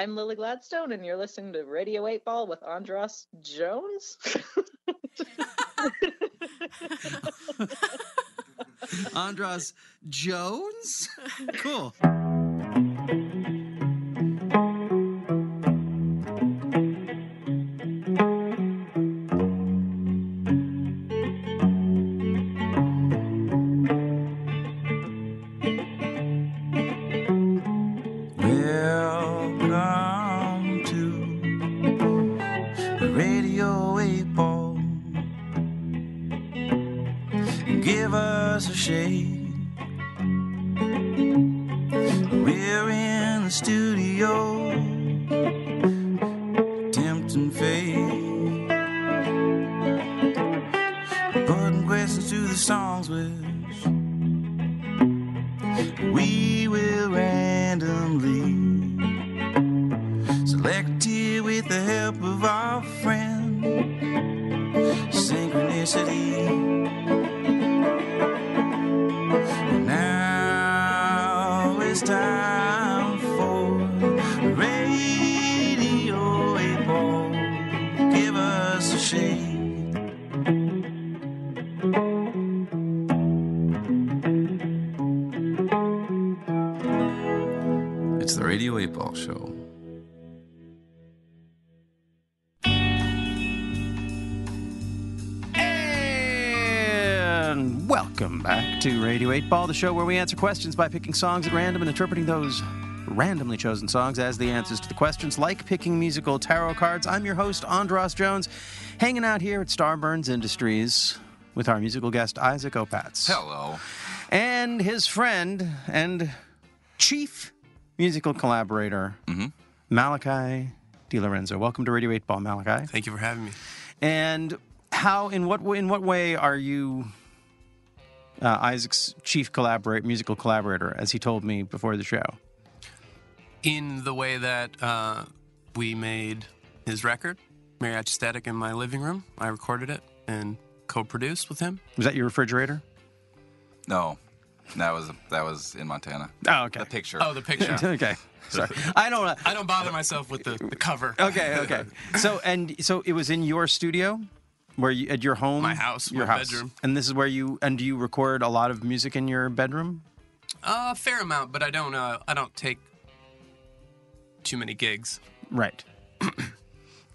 I'm Lily Gladstone, and you're listening to Radio 8 Ball with Andros Jones. Andros Jones? Cool. The Radio 8 Ball Show. And welcome back to Radio 8 Ball, the show where we answer questions by picking songs at random and interpreting those randomly chosen songs as the answers to the questions, like picking musical tarot cards. I'm your host, Andros Jones, hanging out here at Starburns Industries with our musical guest, Isaac Opatz. Hello. And his friend and chief musical collaborator, Malachi DiLorenzo. Welcome to Radio 8 Ball, Malachi. Thank you for having me. And how, in what, way- in what way are you uh, Isaac's chief collaborate, musical collaborator, as he told me before the show? In the way that uh, we made his record, Mariachi Static, in my living room, I recorded it and co-produced with him. Was that your refrigerator? No, that was that was in Montana. Oh, okay. The picture. Oh, the picture. okay. Sorry. I don't. I don't bother myself with the, the cover. Okay. Okay. So and so it was in your studio, where you at your home, My house, your my house, bedroom. and this is where you and do you record a lot of music in your bedroom? A fair amount, but I don't. Uh, I don't take too many gigs. Right.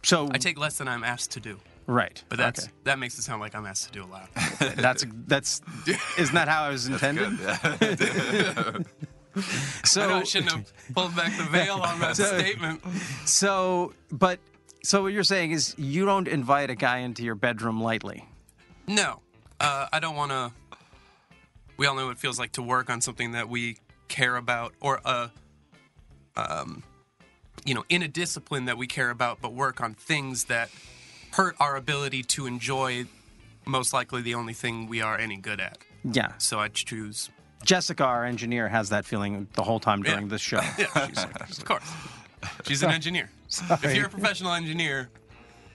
so I take less than I'm asked to do. Right. But that's okay. that makes it sound like I'm asked to do a lot. that's that's isn't that how it was intended? So I I shouldn't have pulled back the veil on that statement. So, but so what you're saying is you don't invite a guy into your bedroom lightly. No, uh, I don't want to. We all know what it feels like to work on something that we care about, or a, um, you know, in a discipline that we care about, but work on things that hurt our ability to enjoy. Most likely, the only thing we are any good at. Yeah. So I choose. Jessica, our engineer, has that feeling the whole time during Yeah. this show. Yeah, she's, of course. She's an engineer. If you're a professional engineer,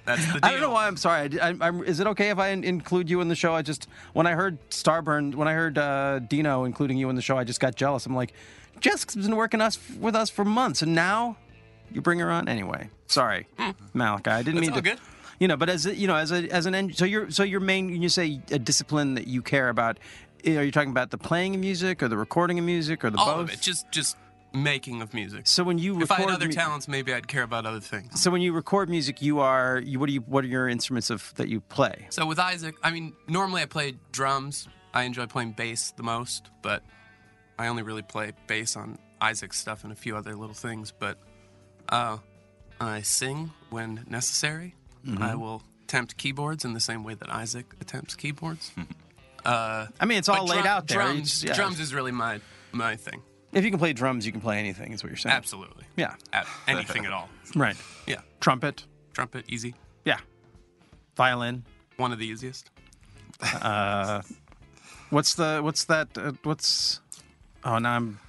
that's the deal. I don't know why I'm sorry. I, I, I'm, is it okay if I in- include you in the show? I just when I heard Starburn, when I heard uh, Dino including you in the show, I just got jealous. I'm like, Jessica's been working us with us for months, and now you bring her on anyway. Sorry, Malachi. I didn't That's mean all to. good. You know, but as a, you know, as a as an en- so your so your main when you say a discipline that you care about, eh, are you talking about the playing of music or the recording of music or the All both? of it, just just making of music. so when you If I had other mu- talents, maybe I'd care about other things. so when you record music, you are you what do you what are your instruments of that you play? So with Isaac, I mean, normally I play drums. I enjoy playing bass the most, but I only really play bass on Isaac's stuff and a few other little things. But uh, I sing when necessary. Mm-hmm. I will attempt keyboards in the same way that Isaac attempts keyboards. I mean, it's all laid drum- out there. Drums, just- yeah. drums is really my my thing. If you can play drums, you can play anything. Is what you're saying? Absolutely. Yeah. At anything at all. Right. Yeah. Trumpet. Trumpet, easy. Yeah. Violin. One of the easiest. What's the what's that? Uh, what's oh now I'm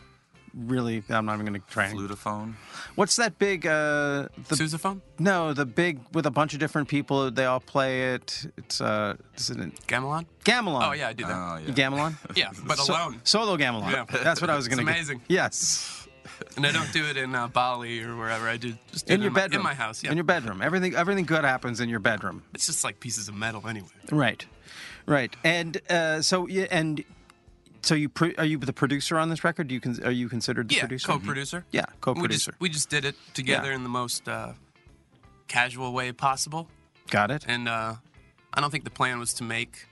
really I'm not even going to try. and- Flutophone. What's that big? Uh, the Sousaphone? no, the big with a bunch of different people. They all play it. It's uh, is it a- Gamelan? gamelon? Oh, yeah, I do that. Oh yeah. gamelan. yeah, but So- alone. solo gamelan. Yeah. That's what I was going to. It's to. amazing. Yes. and I don't do it in uh, Bali or wherever. I do just do in it your in my- bedroom. in my house. Yeah, In your bedroom. Everything everything good happens in your bedroom. it's just like pieces of metal anyway. Right. Right. And uh, so yeah, and so you pro- are you the producer on this record? Do you con- are you considered the yeah, producer? co-producer. Yeah, co-producer. just we just did it together Yeah. in the most uh, casual way possible, Got it. and uh, I don't think the plan was to make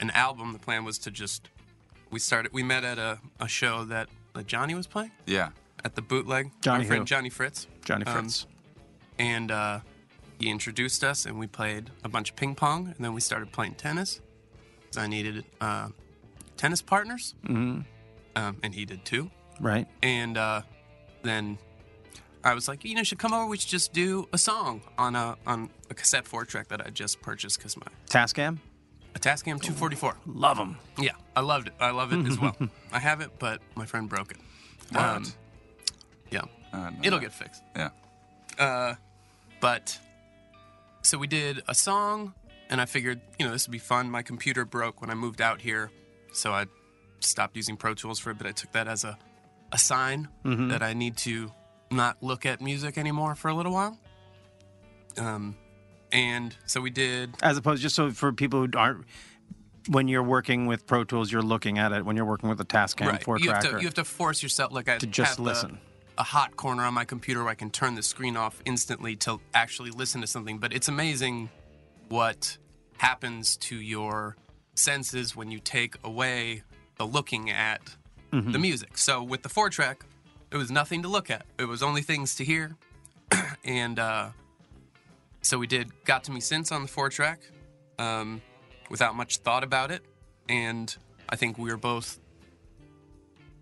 an album. The plan was to just we started. We met at a, a show that, that Johnny was playing Yeah. at the bootleg. Johnny our friend who? Johnny Fritz. Johnny Um, Fritz. and uh, he introduced us, and we played a bunch of ping pong, and then we started playing tennis. 'cause I needed uh, tennis partners, mm-hmm. um, and he did too. right. And uh, then I was like, you know, you should come over. We should just do a song on a on a cassette four track that I just purchased because my Tascam. a Tascam 244. Love them. Yeah, I loved it. I love it as well. I have it, but my friend broke it. Um, What? yeah, Uh, no, it'll no. get fixed. Yeah. But so we did a song, and I figured, you know, this would be fun. My computer broke when I moved out here, so I stopped using Pro Tools for a bit. I took that as a, a sign that I need to not look at music anymore for a little while. Um, and so we did. As opposed, just so for people who aren't, when you're working with Pro Tools, you're looking at it. When you're working with the Tascam right. four You have, to, you have to force yourself, like I to just the- listen. a hot corner on my computer where I can turn the screen off instantly to actually listen to something. But it's amazing what happens to your senses when you take away the looking at Mm-hmm. the music. So with the four track, it was nothing to look at. It was only things to hear. and uh, so we did Got to Me Since on the four track um, without much thought about it. And I think we were both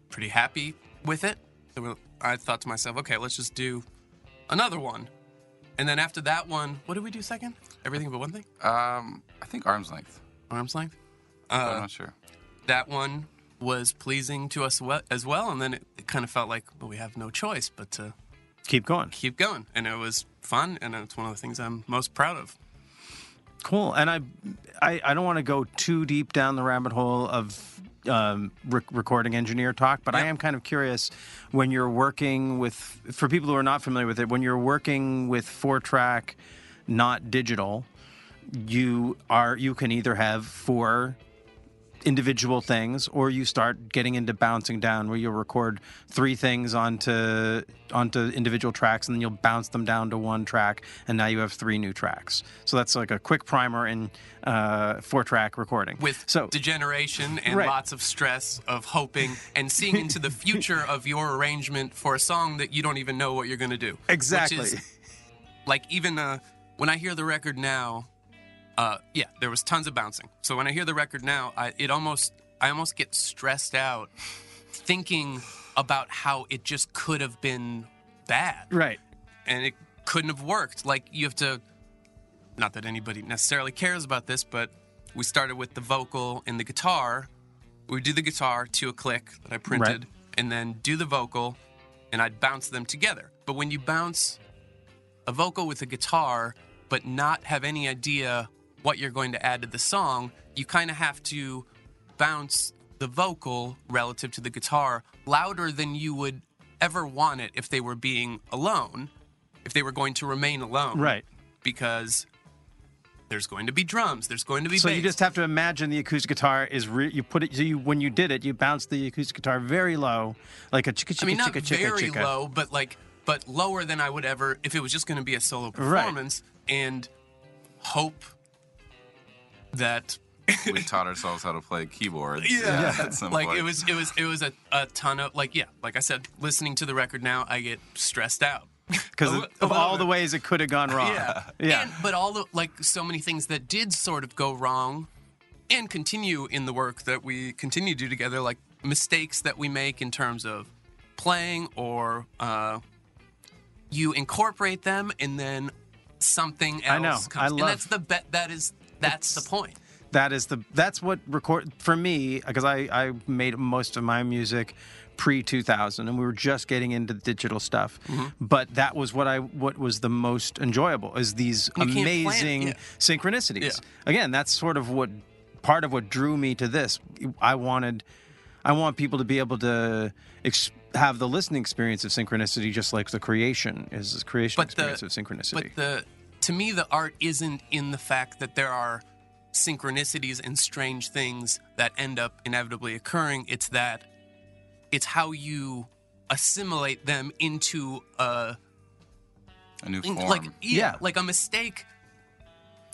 pretty happy with it. So I thought to myself, okay, let's just do another one. And then after that one, what did we do second? Everything but one thing? Um, I think arm's length. Arm's length? Uh, I'm not sure. that one was pleasing to us we- as well. And then it, it kind of felt like, well, we have no choice but to keep going. keep going. And it was fun. And it's one of the things I'm most proud of. Cool. And I, I, I don't want to go too deep down the rabbit hole of um, rec- recording engineer talk, but I am kind of curious when you're working with, for people who are not familiar with it, when you're working with four track, not digital, you are you can either have four individual things or you start getting into bouncing down where you'll record three things onto onto individual tracks and then you'll bounce them down to one track and now you have three new tracks so that's like a quick primer in uh, four track recording With so degeneration and Right. lots of stress of hoping and seeing into the future of your arrangement for a song that you don't even know what you're going to do. Exactly like even uh, when I hear the record now, uh, yeah, there was tons of bouncing. So when I hear the record now, I it almost I almost get stressed out thinking about how it just could have been bad right and it couldn't have worked. Like you have to not that anybody necessarily cares about this, but we started with the vocal and the guitar. We would do the guitar to a click that I printed and then do the vocal and I'd bounce them together. But when you bounce a vocal with a guitar but not have any idea what you're going to add to the song, you kind of have to bounce the vocal relative to the guitar louder than you would ever want it if they were being alone, if they were going to remain alone. right Because there's going to be drums, there's going to be so bass. you just have to imagine the acoustic guitar is re- you put it so you when you did it you bounced the acoustic guitar very low like a chicka chicka I mean, not chicka very chicka. low, but like, but lower than I would ever if it was just going to be a solo performance, and hope that we taught ourselves how to play keyboards. Yeah. at some like point. it was it was it was a, a ton of like yeah like i said listening to the record now i get stressed out because of, of all the ways it could have gone wrong yeah yeah and, but all the like so many things that did sort of go wrong and continue in the work that we continue to do together like mistakes that we make in terms of playing or uh, you incorporate them and then something else I know. comes I and that's the bet that is that's the point that is the that's what record for me because I I made most of my music pre 2000 and we were just getting into digital stuff Mm-hmm. but that was what I what was the most enjoyable is these You can't plan it, amazing yeah. synchronicities Yeah. again that's sort of what part of what drew me to this I wanted I want people to be able to ex- have the listening experience of synchronicity, just like the creation is the creation But the- experience of synchronicity. But the to me, the art isn't in the fact that there are synchronicities and strange things that end up inevitably occurring. It's that it's how you assimilate them into a A new in- form. like yeah, Yeah. like a mistake.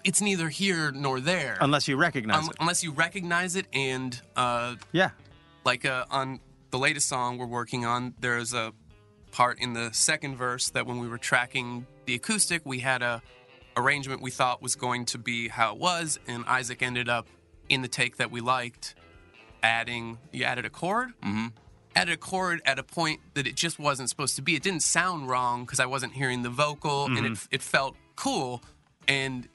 It's neither here nor there Unless you recognize Un- it. unless you recognize it and uh, Yeah. like uh, on the latest song we're working on there's a part in the second verse that when we were tracking the acoustic we had a arrangement we thought was going to be how it was and isaac ended up in the take that we liked adding you added a chord? Mm-hmm. added a chord at a point that it just wasn't supposed to be. It didn't sound wrong because i wasn't hearing the vocal and it, it felt cool. And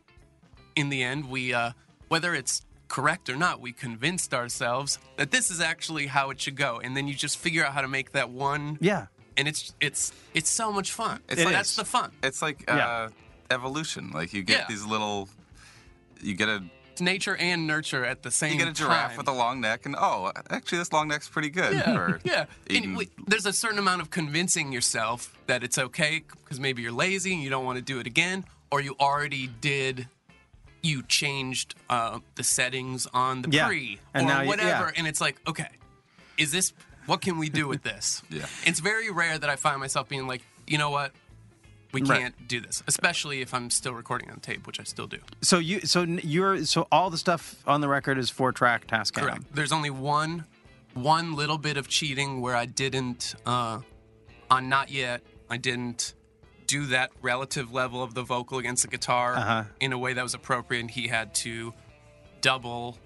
in the end, we, uh, whether it's correct or not, we convinced ourselves that this is actually how it should go, and then you just figure out how to make that one, Yeah. And it's it's it's so much fun. It's It's like- that's the fun. it's like Yeah. uh, evolution. Like you get Yeah. these little, you get a It's nature and nurture at the same time. you get a giraffe time. with a long neck, and oh, actually this long neck's pretty good yeah, for yeah. eating. And we- there's a certain amount of convincing yourself that it's okay because maybe you're lazy and you don't want to do it again, or you already did. You changed uh, the settings on the Yeah. pre And or now you- whatever, yeah. and it's like, okay, is this what can we do with this? Yeah. It's very rare that I find myself being like, you know what, we Right. can't do this, especially if I'm still recording on tape, which I still do. So you, so n- you're, so all the stuff on the record is four track task. Correct. There's only one one little bit of cheating where I didn't uh on not yet, I didn't do that relative level of the vocal against the guitar Uh-huh. in a way that was appropriate and he had to double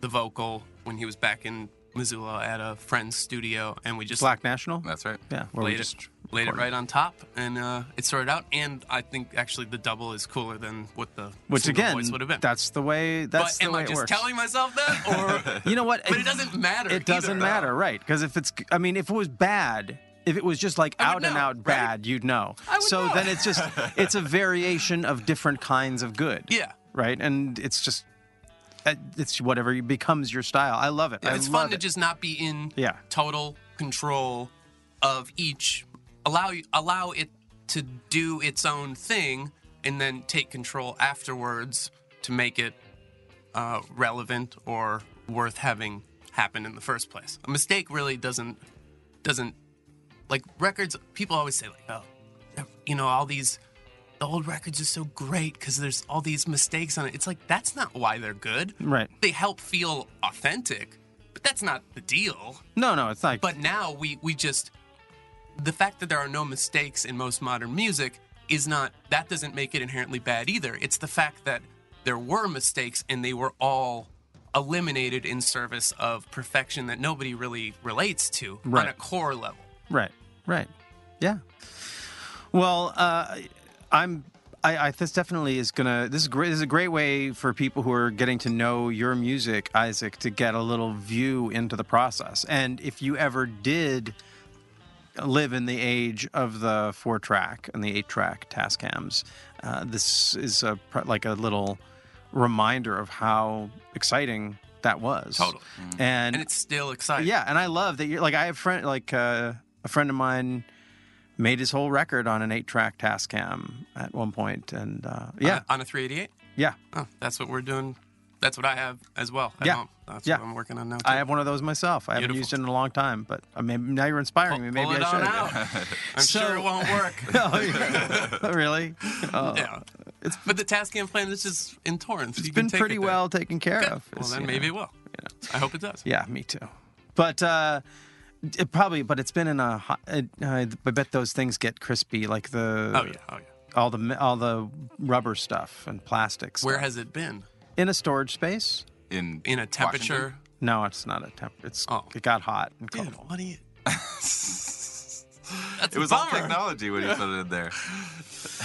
the vocal when he was back in Missoula at a friend's studio and we just Black National. That's right. Yeah. Where we laid just it, laid it recorded. right on top and uh, it sorted out and I think actually the double is cooler than what the Which single again, voice would have been. that's the way. That's but the am way I it just works. telling myself that or You know what? But it doesn't matter It doesn't either. matter, right? Because if it's, I mean, if it was bad, if it was just like I out would and know, out right? bad, you'd know. I would so know. then it's just, it's a variation of different kinds of good. Yeah. Right, and it's just, it's whatever becomes your style. I love it. I it's fun to it. just not be in Yeah. total control of each. Allow allow it to do its own thing, and then take control afterwards to make it uh, relevant or worth having happen in the first place. A mistake really doesn't doesn't like records. People always say like, oh, you know, all these. The old records are so great because there's all these mistakes on it. It's like that's not why they're good Right. they help feel authentic, but that's not the deal. No, no, it's not. But now we we just the fact that there are no mistakes in most modern music is not that doesn't make it inherently bad either. It's the fact that there were mistakes and they were all eliminated in service of perfection that nobody really relates to on a core level. Right. Right. Yeah. Well, uh, I'm. I, I this definitely is gonna. This is great. This is a great way for people who are getting to know your music, Isaac, to get a little view into the process. And if you ever did live in the age of the four track and the eight track Tascams, uh, this is a like a little reminder of how exciting that was. Totally. And, And it's still exciting. yeah, and I love that you're like I have friend like uh, a friend of mine made his whole record on an eight track Tascam at one point, and uh, yeah, On a, on a 388? yeah, Oh, that's what we're doing. That's what I have as well Yeah. home. That's Yeah. what I'm working on now. Too. I have one of those myself. I haven't used it in a long time, but I mean, now you're inspiring me. Maybe Pull I should. I'm So- sure it won't work. oh, yeah. really? Oh, yeah. but the Tascam plan is just in Torrance. It's You been pretty it well taken care Good. of. Well, then maybe know, it will. I hope it does. Yeah, me too. But uh, it probably, but it's been in a. hot- Uh, I bet those things get crispy, like the Oh yeah. Oh yeah. all the all the rubber stuff and plastics. Where has it been? in a storage space? In In a temperature. Washington? No, it's not a temp. It's Oh. it got hot and Dude, cold. what do you? That's It was a all technology when you put it in there.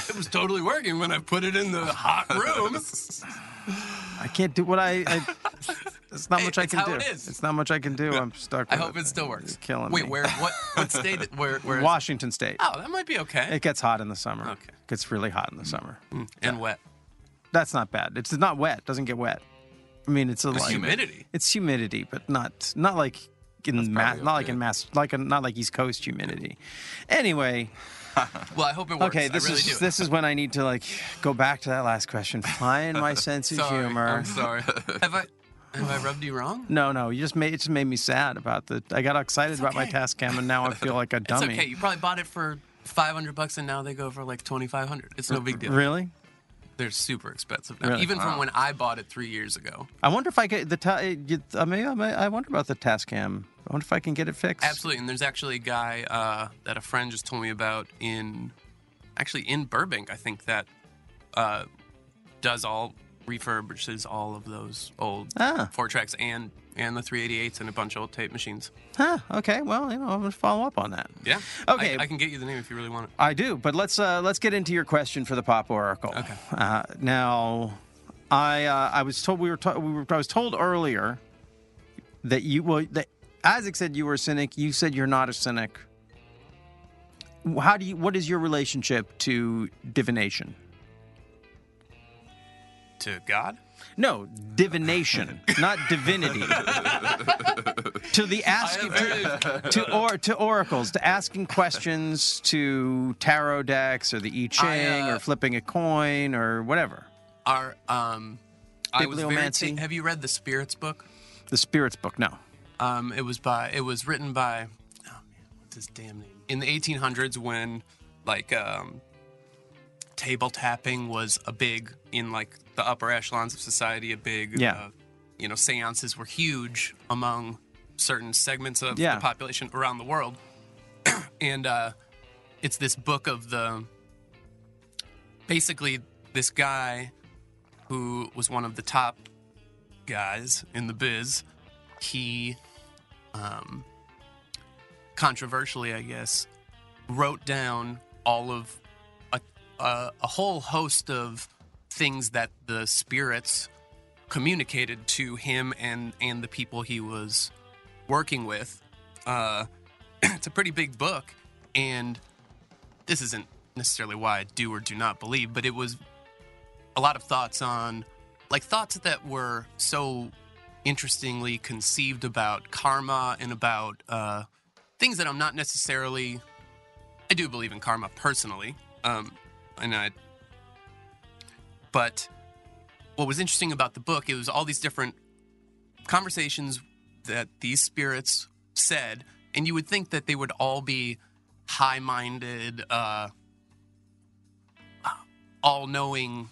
It was totally working when I put it in the hot room. I can't do what I. I it's not Hey, much I can how do. it is. It's not much I can do. I'm stuck. I with hope it still works. It's killing Wait, me. where? What? What state? Where? Where? is it? Washington State. Oh, that might be okay. It gets hot in the summer. Okay. It gets really hot in the summer. Mm. and wet. That's not bad. It's not wet. It doesn't get wet. I mean, it's a It's like, humidity. It's humidity, but not not like in ma- not like in mass like a, not like East Coast humidity. Anyway, Well, I hope it works. okay, this really is do. this is when I need to like go back to that last question, find my sense of sorry, humor. I'm sorry. have I have I rubbed you wrong? No, no, you just made it just made me sad about the. I got excited about my Tascam, and now I feel like a dummy. It's okay. You probably bought it for 500 bucks and now they go for like 2500. It's no big deal. Really? They're super expensive now. Really? Even from when I bought it 3 years ago. I wonder if I get the. Ta- you- I mean, I may- I wonder about the Tascam. I wonder if I can get it fixed. Absolutely. And there's actually a guy uh, that a friend just told me about in actually in Burbank, I think that uh, does all refurbishes all of those old Ah. four tracks and and the 388s and a bunch of old tape machines. Huh, okay, well, you know, I'm gonna follow up on that. Yeah. Okay. I, I can get you the name if you really want it. I do, but let's uh, let's get into your question for the pop oracle. Okay. Uh, now, I uh, I was told we were, to- we were I was told earlier that you well that Isaac said you were a cynic. You said you're not a cynic. How do you? What is your relationship to divination? To God? No, divination, not divinity. to the asking to, to or to oracles, to asking questions, to tarot decks, or the I Ching, I, uh, or flipping a coin, or whatever. Our um I was very ta- Have you read the Spirits book? The spirits book, no. Um, it was by it was written by oh man, what's his damn name? In the 1800s, when like um, table tapping was a big in like the upper echelons of society, a big Yeah. uh, you know seances were huge among certain segments of Yeah. the population around the world, and uh, it's this book of the basically this guy who was one of the top guys in the biz he um controversially i guess wrote down all of a, a, whole host of things that the spirits communicated to him and and the people he was working with uh it's a pretty big book and this isn't necessarily why i do or do not believe but it was a lot of thoughts on like thoughts that were so interestingly conceived about karma and about uh, things that I'm not necessarily. I do believe in karma personally, um, and I. But what was interesting about the book, it was all these different conversations that these spirits said, and you would think that they would all be high-minded, uh, all-knowing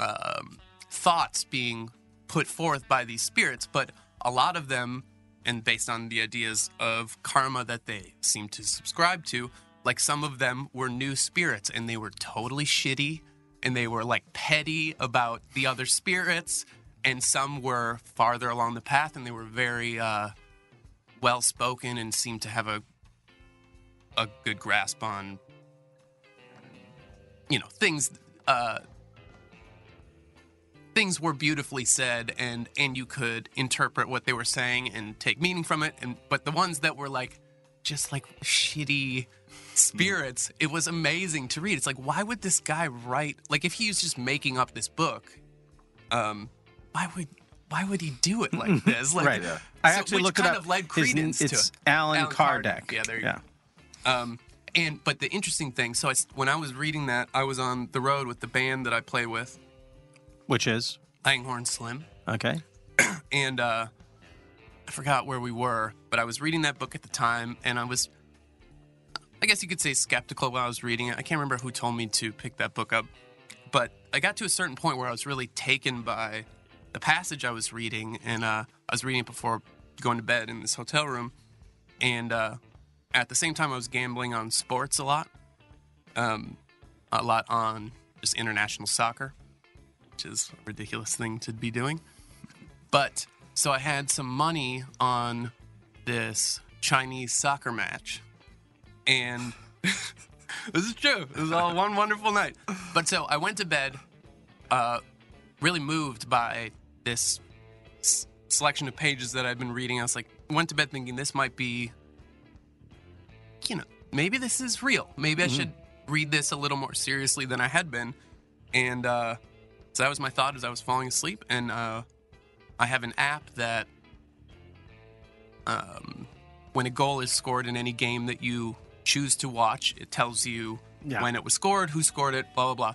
um, thoughts being put forth by these spirits, but a lot of them, and based on the ideas of karma that they seem to subscribe to, like some of them were new spirits and they were totally shitty and they were like petty about the other spirits, and some were farther along the path and they were very uh, well spoken and seemed to have a a good grasp on you know things uh things were beautifully said and and you could interpret what they were saying and take meaning from it and but the ones that were like just like shitty spirits it was amazing to read it's like why would this guy write like if he was just making up this book um why would why would he do it like this like Right. I so- actually which looked it up. of led His credence to it's it. Allan, Allan Kardec. Kardec. Yeah, there you yeah. go. Um, and but the interesting thing, so I, when I was reading that, I was on the road with the band that I play with, Which is Langhorne Slim, okay. and uh, I forgot where we were, but I was reading that book at the time, and I was, I guess you could say, skeptical while I was reading it. I can't remember who told me to pick that book up, but I got to a certain point where I was really taken by the passage I was reading, and uh, I was reading it before going to bed in this hotel room, and uh, at the same time I was gambling on sports a lot, um, a lot on just international soccer, which is a ridiculous thing to be doing. But so I had some money on this Chinese soccer match, and this is true. It was all one wonderful night. But so I went to bed, uh, really moved by this s- selection of pages that I've been reading. I was like, went to bed thinking this might be, you know, maybe this is real. Maybe I should read this a little more seriously than I had been. And uh, so that was my thought as I was falling asleep. And uh, I have an app that um, when a goal is scored in any game that you choose to watch, it tells you Yeah. when it was scored, who scored it, blah blah blah.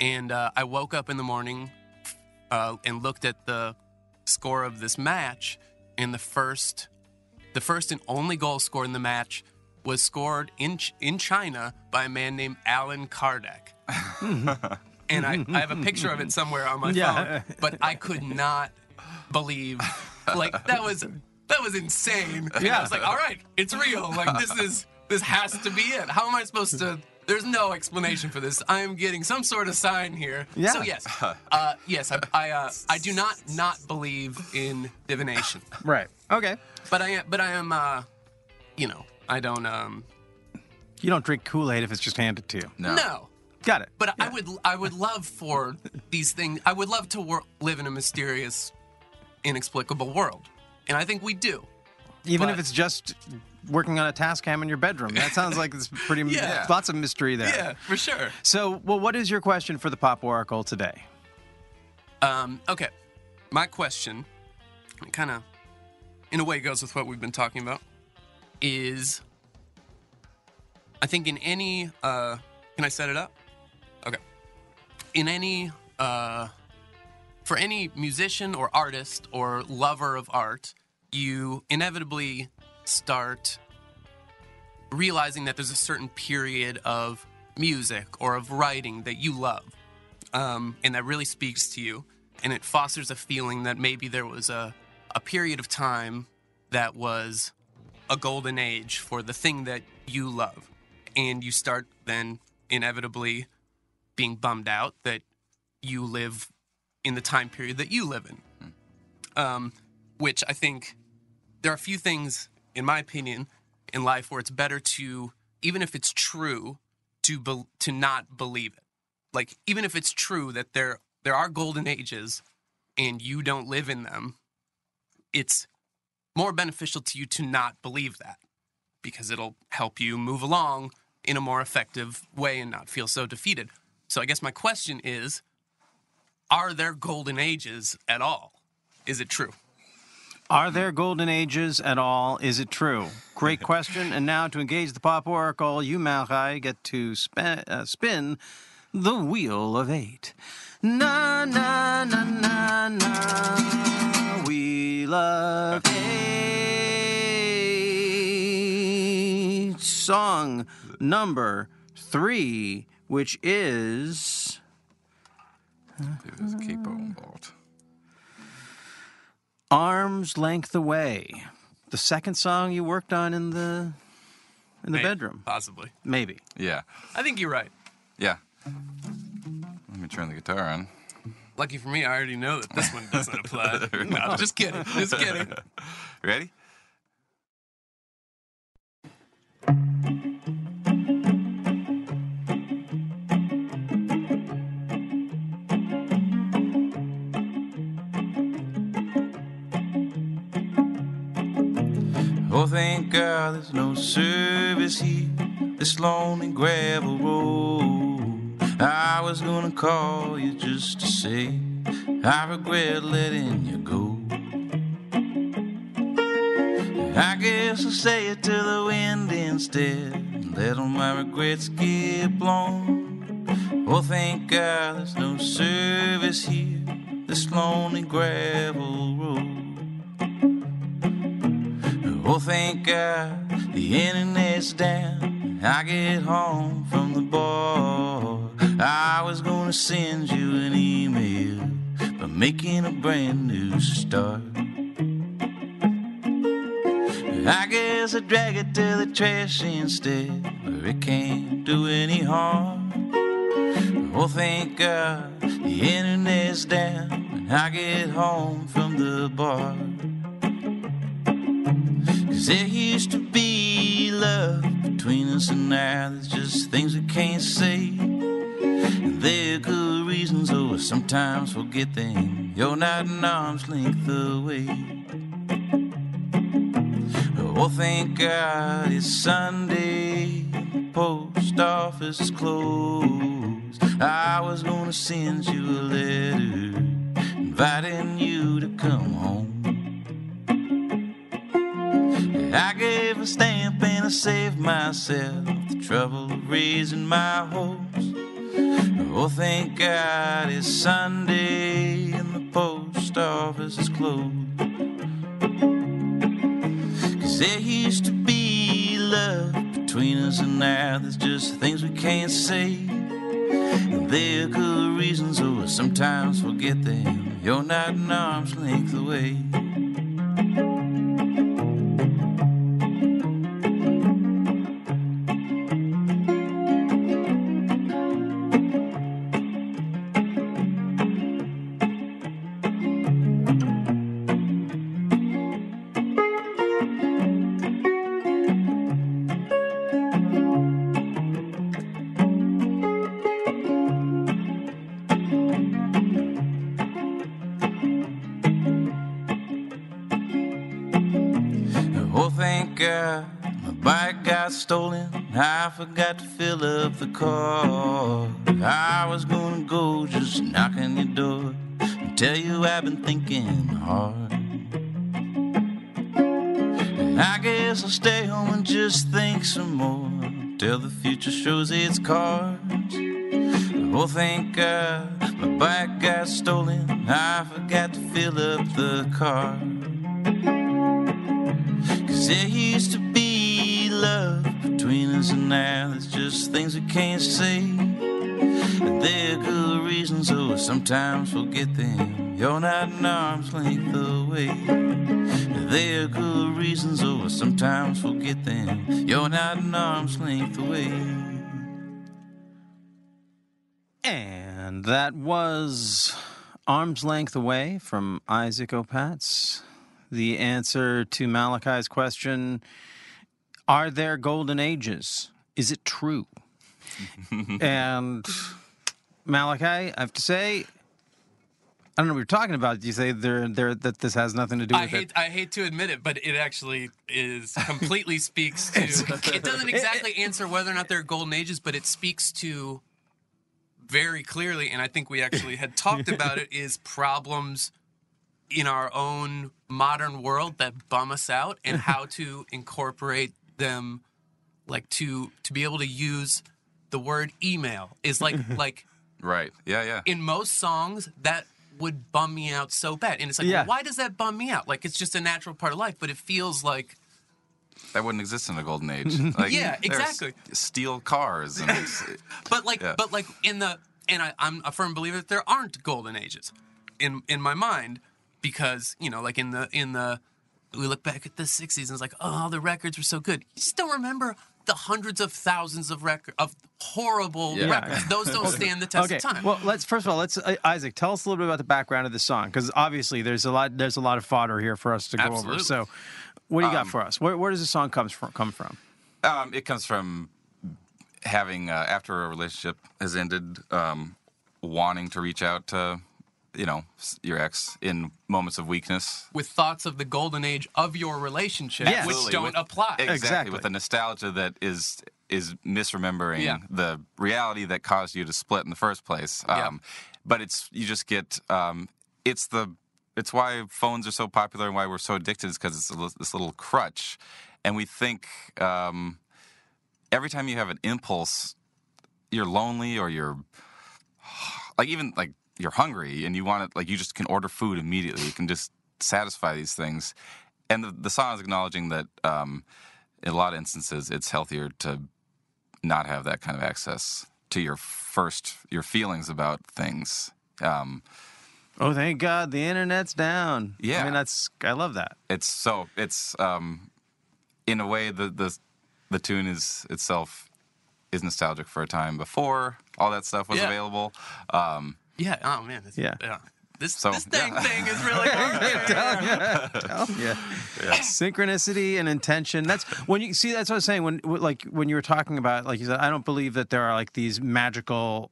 And uh, I woke up in the morning uh, and looked at the score of this match, and the first, the first and only goal scored in the match was scored in Ch- in China by a man named Alan Kardec. and I, I have a picture of it somewhere on my Yeah. phone, but I could not believe like that was that was insane. And I was like, all right, it's real. Like this is this has to be it. How am I supposed to? There's no explanation for this. I am getting some sort of sign here. Yeah. So yes, uh, yes, I I, uh, I do not not believe in divination, Right. Okay. but I am but I am uh, you know I don't um You don't drink Kool Aid if it's just handed to you. No. no. Got it. But I would I would love for these things. I would love to wor- live in a mysterious, inexplicable world, and I think we do. Even but- if it's just working on a Tascam in your bedroom. That sounds like it's pretty Yeah. lots of mystery there. Yeah, for sure. So, well, what is your question for the Pop Oracle today? Um, okay, my question, kind of, in a way, goes with what we've been talking about. Is I think in any uh, can I set it up? Okay, in any uh, for any musician or artist or lover of art, you inevitably start realizing that there's a certain period of music or of writing that you love um, and that really speaks to you and it fosters a feeling that maybe there was a, a period of time that was a golden age for the thing that you love and you start then inevitably being bummed out that you live in the time period that you live in. Um, which i think there are a few things in my opinion in life where it's better to even if it's true to be, to not believe it. Like even if it's true that there there are golden ages and you don't live in them it's more beneficial to you to not believe that because it'll help you move along in a more effective way and not feel so defeated. So i guess my question is are there golden ages at all? Is it true Are there golden ages at all? Is it true? Great question. And now to engage the Pop Oracle, you, Malachi, get to spin, uh, spin the Wheel of Eight. Na, na, na, na, na. Wheel of Eight. Song number three, which is. There's a capo involved. Arm's Length Away. The second song you worked on in the in the May- bedroom. possibly Maybe. Yeah. i think you're right Yeah. Let me turn the guitar on. lucky for me i already know that this one doesn't apply no, just kidding just kidding Ready? Oh, thank God there's no service here. This lonely gravel road. I was gonna call you just to say I regret letting you go. I guess I'll say it to the wind instead. and Let all my regrets get blown. Oh, thank God there's no service here. This lonely gravel road. Oh, thank God the internet's down. I get home from the bar. I was gonna send you an email, but making a brand new start. I guess I drag it to the trash instead, where it can't do any harm. Oh, thank God the internet's down when I get home from the bar. There used to be love between us, and now there's just things we can't say. And there are good reasons, though I sometimes forget them. You're not an arm's length away. Oh, thank God it's Sunday. The post office is closed. I was gonna send you a letter inviting you to come home. I gave a stamp and I saved myself the trouble of raising my hopes. Oh, thank God it's Sunday and the post office is closed. Cause there used to be love between us, and now there's just things we can't say. And there are good reasons, I sometimes forget them. You're not an arm's length away. Up the car. I was gonna go just knock on your door and tell you I've been thinking hard. And I guess I'll stay home and just think some more till the future shows its cards. Oh, thank God uh, my bike got stolen. I forgot to fill up the car. Cause there used to be love between us, and now there's just things we can't say. And there are good reasons, oh, sometimes forget them. You're not an arm's length away. There are good reasons, oh, sometimes forget them. You're not an arm's length away. And that was Arm's Length Away from Isaac Opatz. The answer to Malachi's question Are there golden ages? Is it true? and Malachi, I have to say, I don't know what you're talking about. You say there, there that this has nothing to do I with hate it. I hate to admit it, but it actually is completely speaks to. It doesn't exactly answer whether or not there are golden ages, but it speaks to very clearly, and I think we actually had talked about it, is problems in our own modern world that bum us out, and how to incorporate them, like to to be able to use the word email is like like Right. Yeah, yeah. in most songs that would bum me out so bad and it's like Yeah. well, why does that bum me out like it's just a natural part of life but it feels like That wouldn't exist in a golden age. Like, Yeah, exactly. Steel cars and it's, but like Yeah. but like in the and I, i'm a firm believer that there aren't golden ages in in my mind because you know like in the in the we look back at the 60s and it's like oh the records were so good you just don't remember the hundreds of thousands of record of horrible Yeah. records those don't stand the test okay. of time Well, let's first of all let's uh, Isaac tell us a little bit about the background of the song because obviously there's a lot there's a lot of fodder here for us to go over. So, what do you got for us? Where, where does the song comes from? Come from? um, it comes from having uh, after a relationship has ended, um, wanting to reach out to, you know, your ex in moments of weakness. with thoughts of the golden age of your relationship Yes. which don't With- apply Exactly. Exactly. With the nostalgia that is is misremembering Yeah. the reality that caused you to split in the first place. Yeah. Um, But it's you just get um, it's the it's why phones are so popular and why we're so addicted is because it's a, this little crutch, and we think um, every time you have an impulse, you're lonely or you're like even like you're hungry and you want it like you just can order food immediately. You can just satisfy these things, and the, the song is acknowledging that um, in a lot of instances it's healthier to not have that kind of access to your first your feelings about things. Um, Oh, thank God the internet's down. Yeah, I mean that's I love that. it's so it's um, in a way the the the tune is itself is nostalgic for a time before all that stuff was Yeah. available. Um, yeah oh man it's, Yeah. this So, this dang yeah. thing is really hard. yeah. Synchronicity and intention. That's when you see. That's what I was saying. When like when you were talking about, like you said, I don't believe that there are like these magical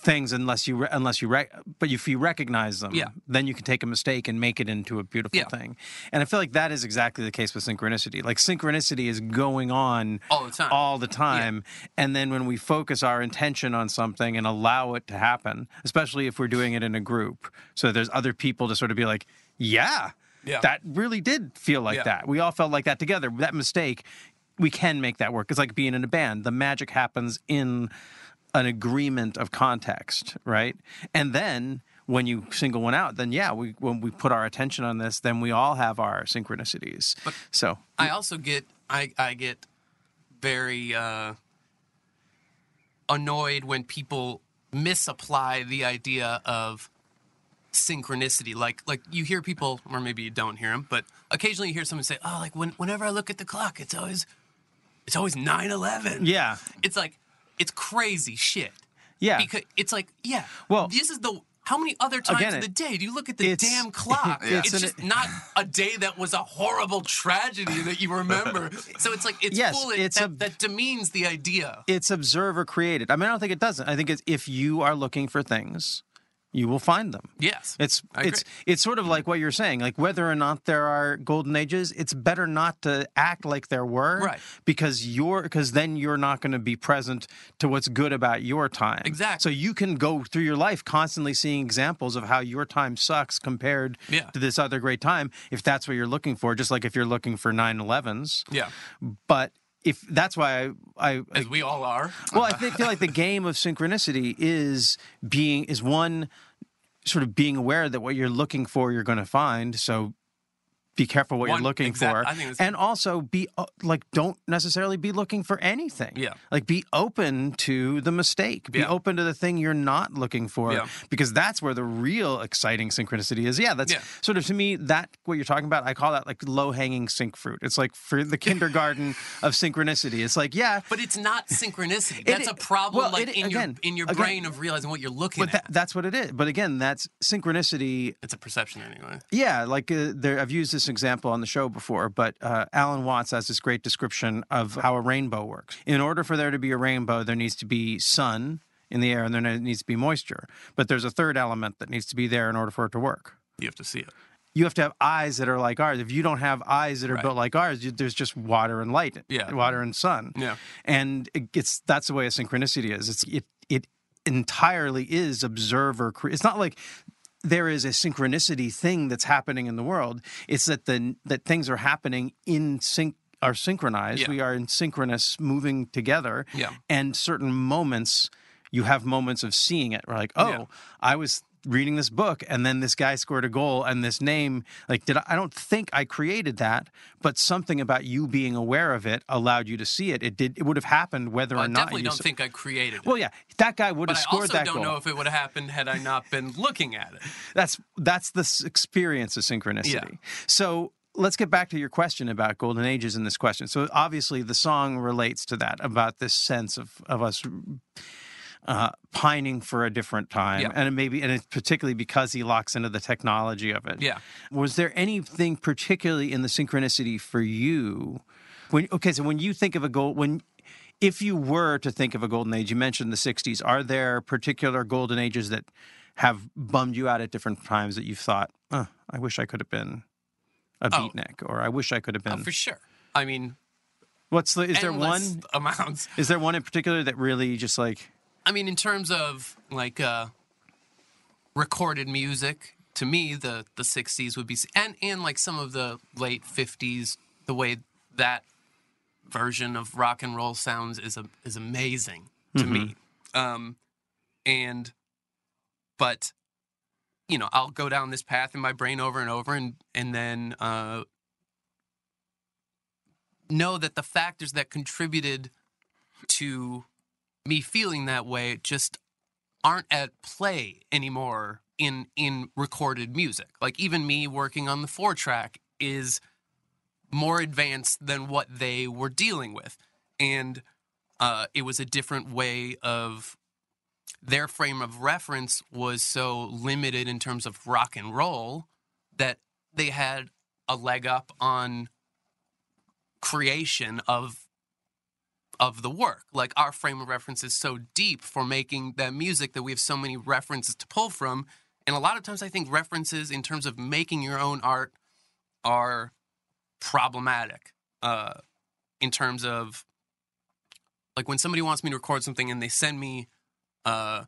things unless you unless you rec- but if you recognize them Yeah. then you can take a mistake and make it into a beautiful Yeah. thing and i feel like that is exactly the case with synchronicity like synchronicity is going on All the time. all the time and then when we focus our intention on something and allow it to happen especially if we're doing it in a group so there's other people to sort of be like yeah Yeah. that really did feel like Yeah. that we all felt like that together that mistake we can make that work. It's like being in a band. The magic happens in an agreement of context, right? And then when you single one out, then yeah, we when we put our attention on this, then we all have our synchronicities. so I also get I I get very uh, annoyed when people misapply the idea of synchronicity. Like like you hear people, or maybe you don't hear them, but occasionally you hear someone say, "Oh, like when, whenever I look at the clock, it's always it's always 9-11. yeah, It's like it's crazy shit. yeah. Because it's like, yeah. Well- this is the how many other times Again, of the day do you look at the damn clock? it's It's, an- just not a day that was a horrible tragedy that you remember. So it's like it's Yes, full. It's that, a- that demeans the idea. it's observer created. I mean, I don't think it doesn't. I think it's if you are looking for things, you will find them. Yes, It's it's it's sort of like what you're saying, like whether or not there are golden ages, it's better not to act like there were, Right. Because you're because then you're not going to be present to what's good about your time. Exactly. So you can go through your life constantly seeing examples of how your time sucks compared Yeah. to this other great time, if that's what you're looking for. Just like if you're looking for 9/11s, yeah, but if that's why I, I as we all are. well, I think, feel like the game of synchronicity is being is one sort of being aware that what you're looking for you're going to find. So be careful what One- you're looking exact- for, and also be uh, like don't necessarily be looking for anything. Yeah. like be open to the mistake. Be Yeah. open to the thing you're not looking for, Yeah. because that's where the real exciting synchronicity is. Yeah, that's Yeah. sort of to me that what you're talking about. I call that like low hanging sync fruit. It's like for the kindergarten of synchronicity. It's like yeah, But it's not synchronicity. That's a problem, well, like it- in again- your in your again- brain of realizing what you're looking but at. that, that's what it is. But again, that's synchronicity. it's a perception anyway. Yeah, like uh, there, I've used this example on the show before, but uh, Alan Watts has this great description of how a rainbow works. In order for there to be a rainbow, there needs to be sun in the air and there needs to be moisture. But there's a third element that needs to be there in order for it to work. You have to see it. You have to have eyes that are like ours. If you don't have eyes that are Right. built like ours, you, there's just water and light, Yeah. water and sun. Yeah. and it gets that's the way a synchronicity is. It's it it entirely is observer. cre- It's not like there is a synchronicity thing that's happening in the world. It's that the that things are happening in sync are synchronized. Yeah. We are in synchronous moving together. Yeah. And certain moments you have moments of seeing it. We're like, oh, Yeah. I was reading this book and then this guy scored a goal and this name like did I, I don't think I created that but something about you being aware of it allowed you to see it it did it would have happened whether Well, or I not definitely you don't saw- think I created it. well yeah that guy would but have I scored also that don't goal know if it would have happened had I not been looking at it. that's that's the experience of synchronicity. Yeah. So let's get back to your question about golden ages in this question. So obviously the song relates to that about this sense of of us uh, pining for a different time, Yeah. and maybe and it's particularly because he locks into the technology of it. Yeah. Was there anything particularly in the synchronicity for you? When okay, so when you think of a gold when if you were to think of a golden age, you mentioned the 60s. Are there particular golden ages that have bummed you out at different times that you've thought, oh, I wish I could have been a Oh. beatnik, or I wish I could have Oh, been. for sure. I mean, What's the? Is there one? amounts. Is there one in particular that really just like? I mean, in terms of like uh, recorded music, to me, the the '60s would be, and and like some of the late '50s, the way that version of rock and roll sounds is a, is amazing to me. Um, and but you know, I'll go down this path in my brain over and over, and and then uh, know that the factors that contributed to me feeling that way just aren't at play anymore in in recorded music. Like even me working on the four track is more advanced than what they were dealing with, and uh, it was a different way of their frame of reference was so limited in terms of rock and roll that they had a leg up on creation of of the work. Like our frame of reference is so deep for making that music that we have so many references to pull from. And a lot of times I think references in terms of making your own art are problematic. Uh, in terms of like when somebody wants me to record something and they send me uh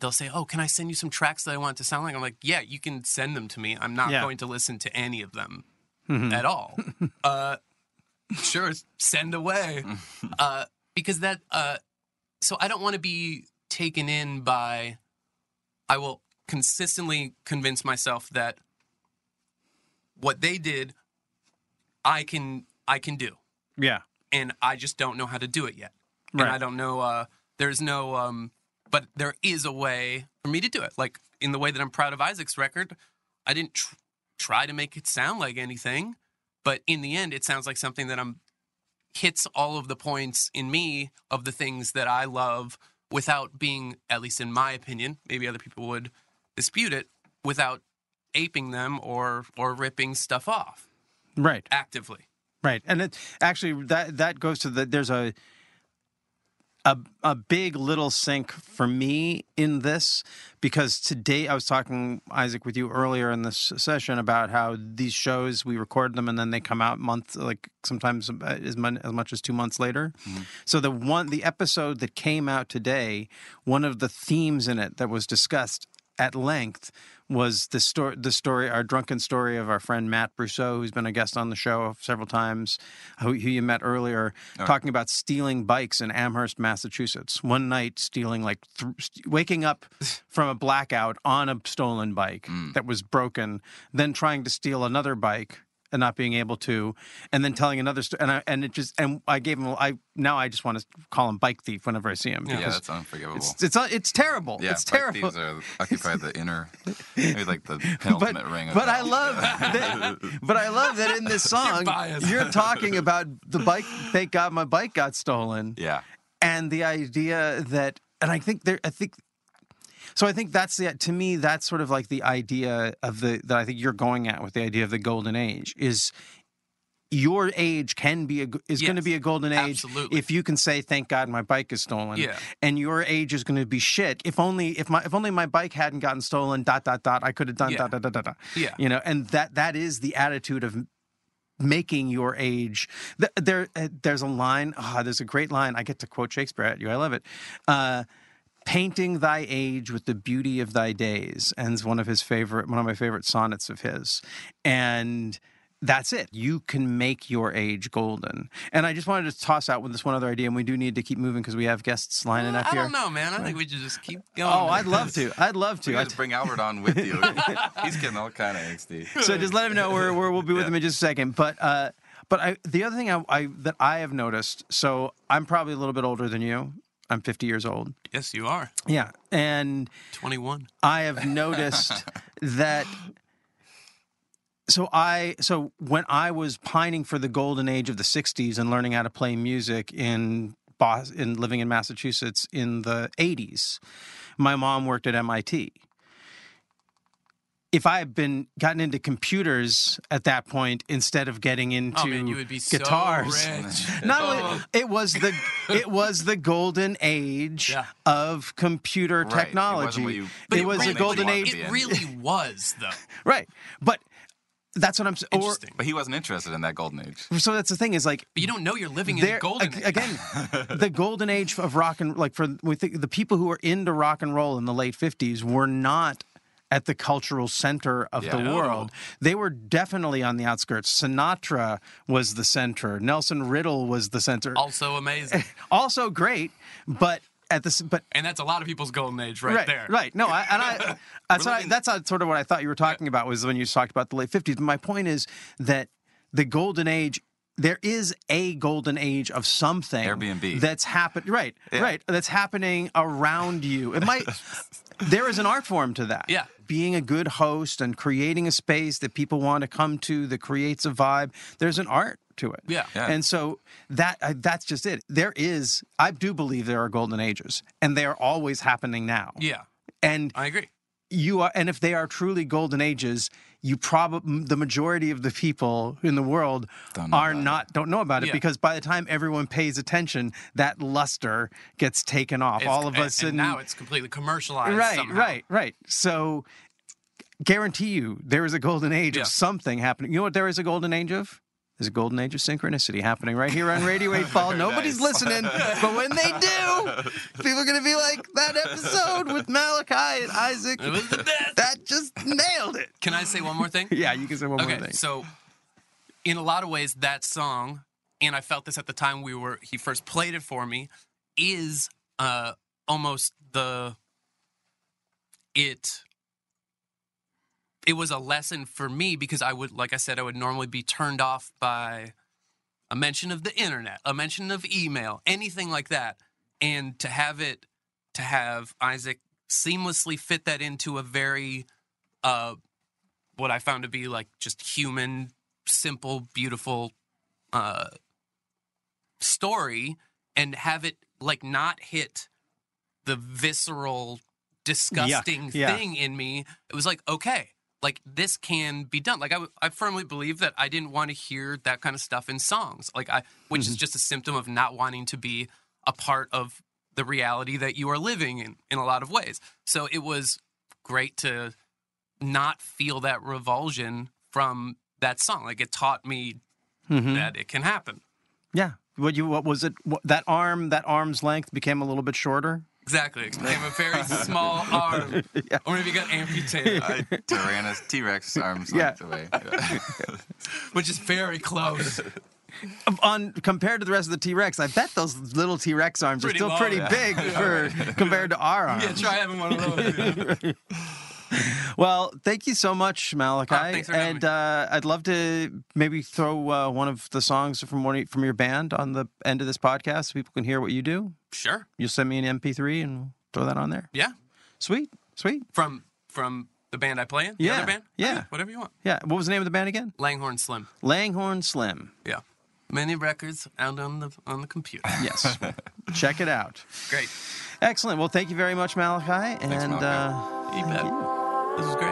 they'll say, "Oh, can I send you some tracks that I want to sound like?" I'm like, "Yeah, you can send them to me. I'm not Yeah. going to listen to any of them Mhm. at all." uh sure, send away. uh, because that, uh, so I don't want to be taken in by, I will consistently convince myself that what they did, I can, I can do. Yeah. And I just don't know how to do it yet. And Right. I don't know, uh, there's no, um, but there is a way for me to do it. Like in the way that I'm proud of Isaac's record, I didn't tr- try to make it sound like anything, but in the end, it sounds like something that I'm hits all of the points in me of the things that I love without being, at least in my opinion, maybe other people would dispute it, without aping them or or ripping stuff off Right. actively. Right, and it actually that that goes to the there's a a a big little sink for me in this because today I was talking Isaac with you earlier in this session about how these shows we record them and then they come out month like sometimes uh, as much, as much as two months later. Mm-hmm. So the one the episode that came out today, one of the themes in it that was discussed at length was the story the story our drunken story of our friend Matt Brousseau who's been a guest on the show several times who, who you met earlier oh. talking about stealing bikes in Amherst Massachusetts. One night stealing like th- waking up from a blackout on a stolen bike mm. that was broken then trying to steal another bike and not being able to, and then telling another story, and I, and it just and I gave him I now I just want to call him bike thief whenever I see him. Yeah, that's unforgivable. it's it's uh, it's terrible. yeah, it's bike terrible. thieves are occupy the inner, maybe like the penultimate ring. Of But I love that. But I love that in this song, biased. you're talking about the bike. Thank God my bike got stolen, Yeah, and the idea that, and I think there, I think. So I think that's the to me that's sort of like the idea of the that I think you're going at with the idea of the golden age is your age can be a is going to be a golden age absolutely. if you can say thank God my bike is stolen Yeah. and your age is going to be shit if only if my if only my bike hadn't gotten stolen dot dot dot I could have done Yeah. dot dot dot dot dot Yeah. you know and that that is the attitude of making your age there uh, there's a line ah, there's a great line i get to quote shakespeare at you i love it uh painting thy age with the beauty of thy days ends one of his favorite one of my favorite sonnets of his and that's it you can make your age golden and i just wanted to toss out with this one other idea and we do need to keep moving because we have guests lining up I here I don't know, man. I think we should just keep going. oh i'd love to i'd love to you I guys bring Albert on with you. He's getting all kind of angsty. so just let him know where, where we'll be with him in just a second. But uh, but I, the other thing I, I that I have noticed. So I'm probably a little bit older than you. I'm 50 years old. Yes, you are. Yeah, and 21. I have noticed that. So I so when I was pining for the golden age of the '60s and learning how to play music in Boston, in living in Massachusetts in the '80s, my mom worked at MIT. If I had been gotten into computers at that point instead of getting oh, into Oh man, you would be guitars, so rich. not Oh. only it was the it was the golden age Yeah. of computer Right. It wasn't technology. what you- But it was really the golden wanted age, It really was, though. right? But that's what I'm saying. But he wasn't interested in that golden age. so that's the thing is like But you don't know you're living in there a golden ag- age. again the golden age of rock and like for we think the people who were into rock and roll in the late 50s were not at the cultural center of the Yeah. No. world. They were definitely on the outskirts. Sinatra was the center. Nelson Riddle was the center. Also amazing. Also great, but at this but And that's a lot of people's golden age right, there. Right. No, I, and I that's I, that's sort of what I thought you were talking about was when you talked about the late fifties. My point is that the golden age. There is a golden age of something Airbnb. that's happened. Right, Yeah. right. That's happening around you. It might. there is an art form to that. Yeah. Being a good host and creating a space that people want to come to that creates a vibe. There's an art to it. Yeah. Yeah. And so that uh, that's just it. There is. I do believe there are golden ages, and they are always happening now. Yeah, And I agree. you are and if they are truly golden ages you probably the majority of the people in the world Don't know are about not don't know about it Yeah. because by the time everyone pays attention that luster gets taken off It's- all of and- a sudden and now it's completely commercialized. right somehow. right right so guarantee you there is a golden age Yeah. of something happening you know what there is a golden age of there's a golden age of synchronicity happening right here on Radio 8 Ball. Nobody's Nice. listening, but when they do, people are going to be like, that episode with Malachi and Isaac, It was the best. that just nailed it. Can I say one more thing? Yeah, you can say one okay, more thing. so in a lot of ways, that song and I felt this at the time we were he first played it for me, is uh almost the it it was a lesson for me because I would like I said I would normally be turned off by a mention of the internet, a mention of email, anything like that. And to have it to have Isaac seamlessly fit that into a very uh what I found to be like just human, simple, beautiful uh story and have it like not hit the visceral disgusting yeah. thing in me it was like okay like this can be done like I, I firmly believe that i didn't want to hear that kind of stuff in songs like i which is just a symptom of not wanting to be a part of the reality that you are living in in a lot of ways so it was great to not feel that revulsion from that song like it taught me Mhm. that it can happen Yeah. What you? What was it? What, that arm? That arm's length became a little bit shorter. Exactly it became a very small arm or maybe it got amputated I, Tyrannus T Rex arms Yeah. length away. Yeah. which is very close On compared to the rest of the T Rex, I bet those little T Rex arms Pretty are still long. pretty Yeah. big for compared to our arms. yeah try having one of those yeah. Well, thank you so much, Malachi. Oh, for and uh, I'd love to maybe throw uh, one of the songs from one from your band on the end of this podcast so people can hear what you do. Sure You'll send me an MP3 and throw that on there. yeah Sweet, sweet. from from the band I play in. The Yeah, other band. yeah. whatever you want. Yeah. What was the name of the band again? Langhorne Slim. Langhorne Slim. Yeah, many records out on the on the computer. Yes. Check it out. Great. Excellent. Well, thank you very much, Malachi. and Malachi. Uh, You bet. This is great.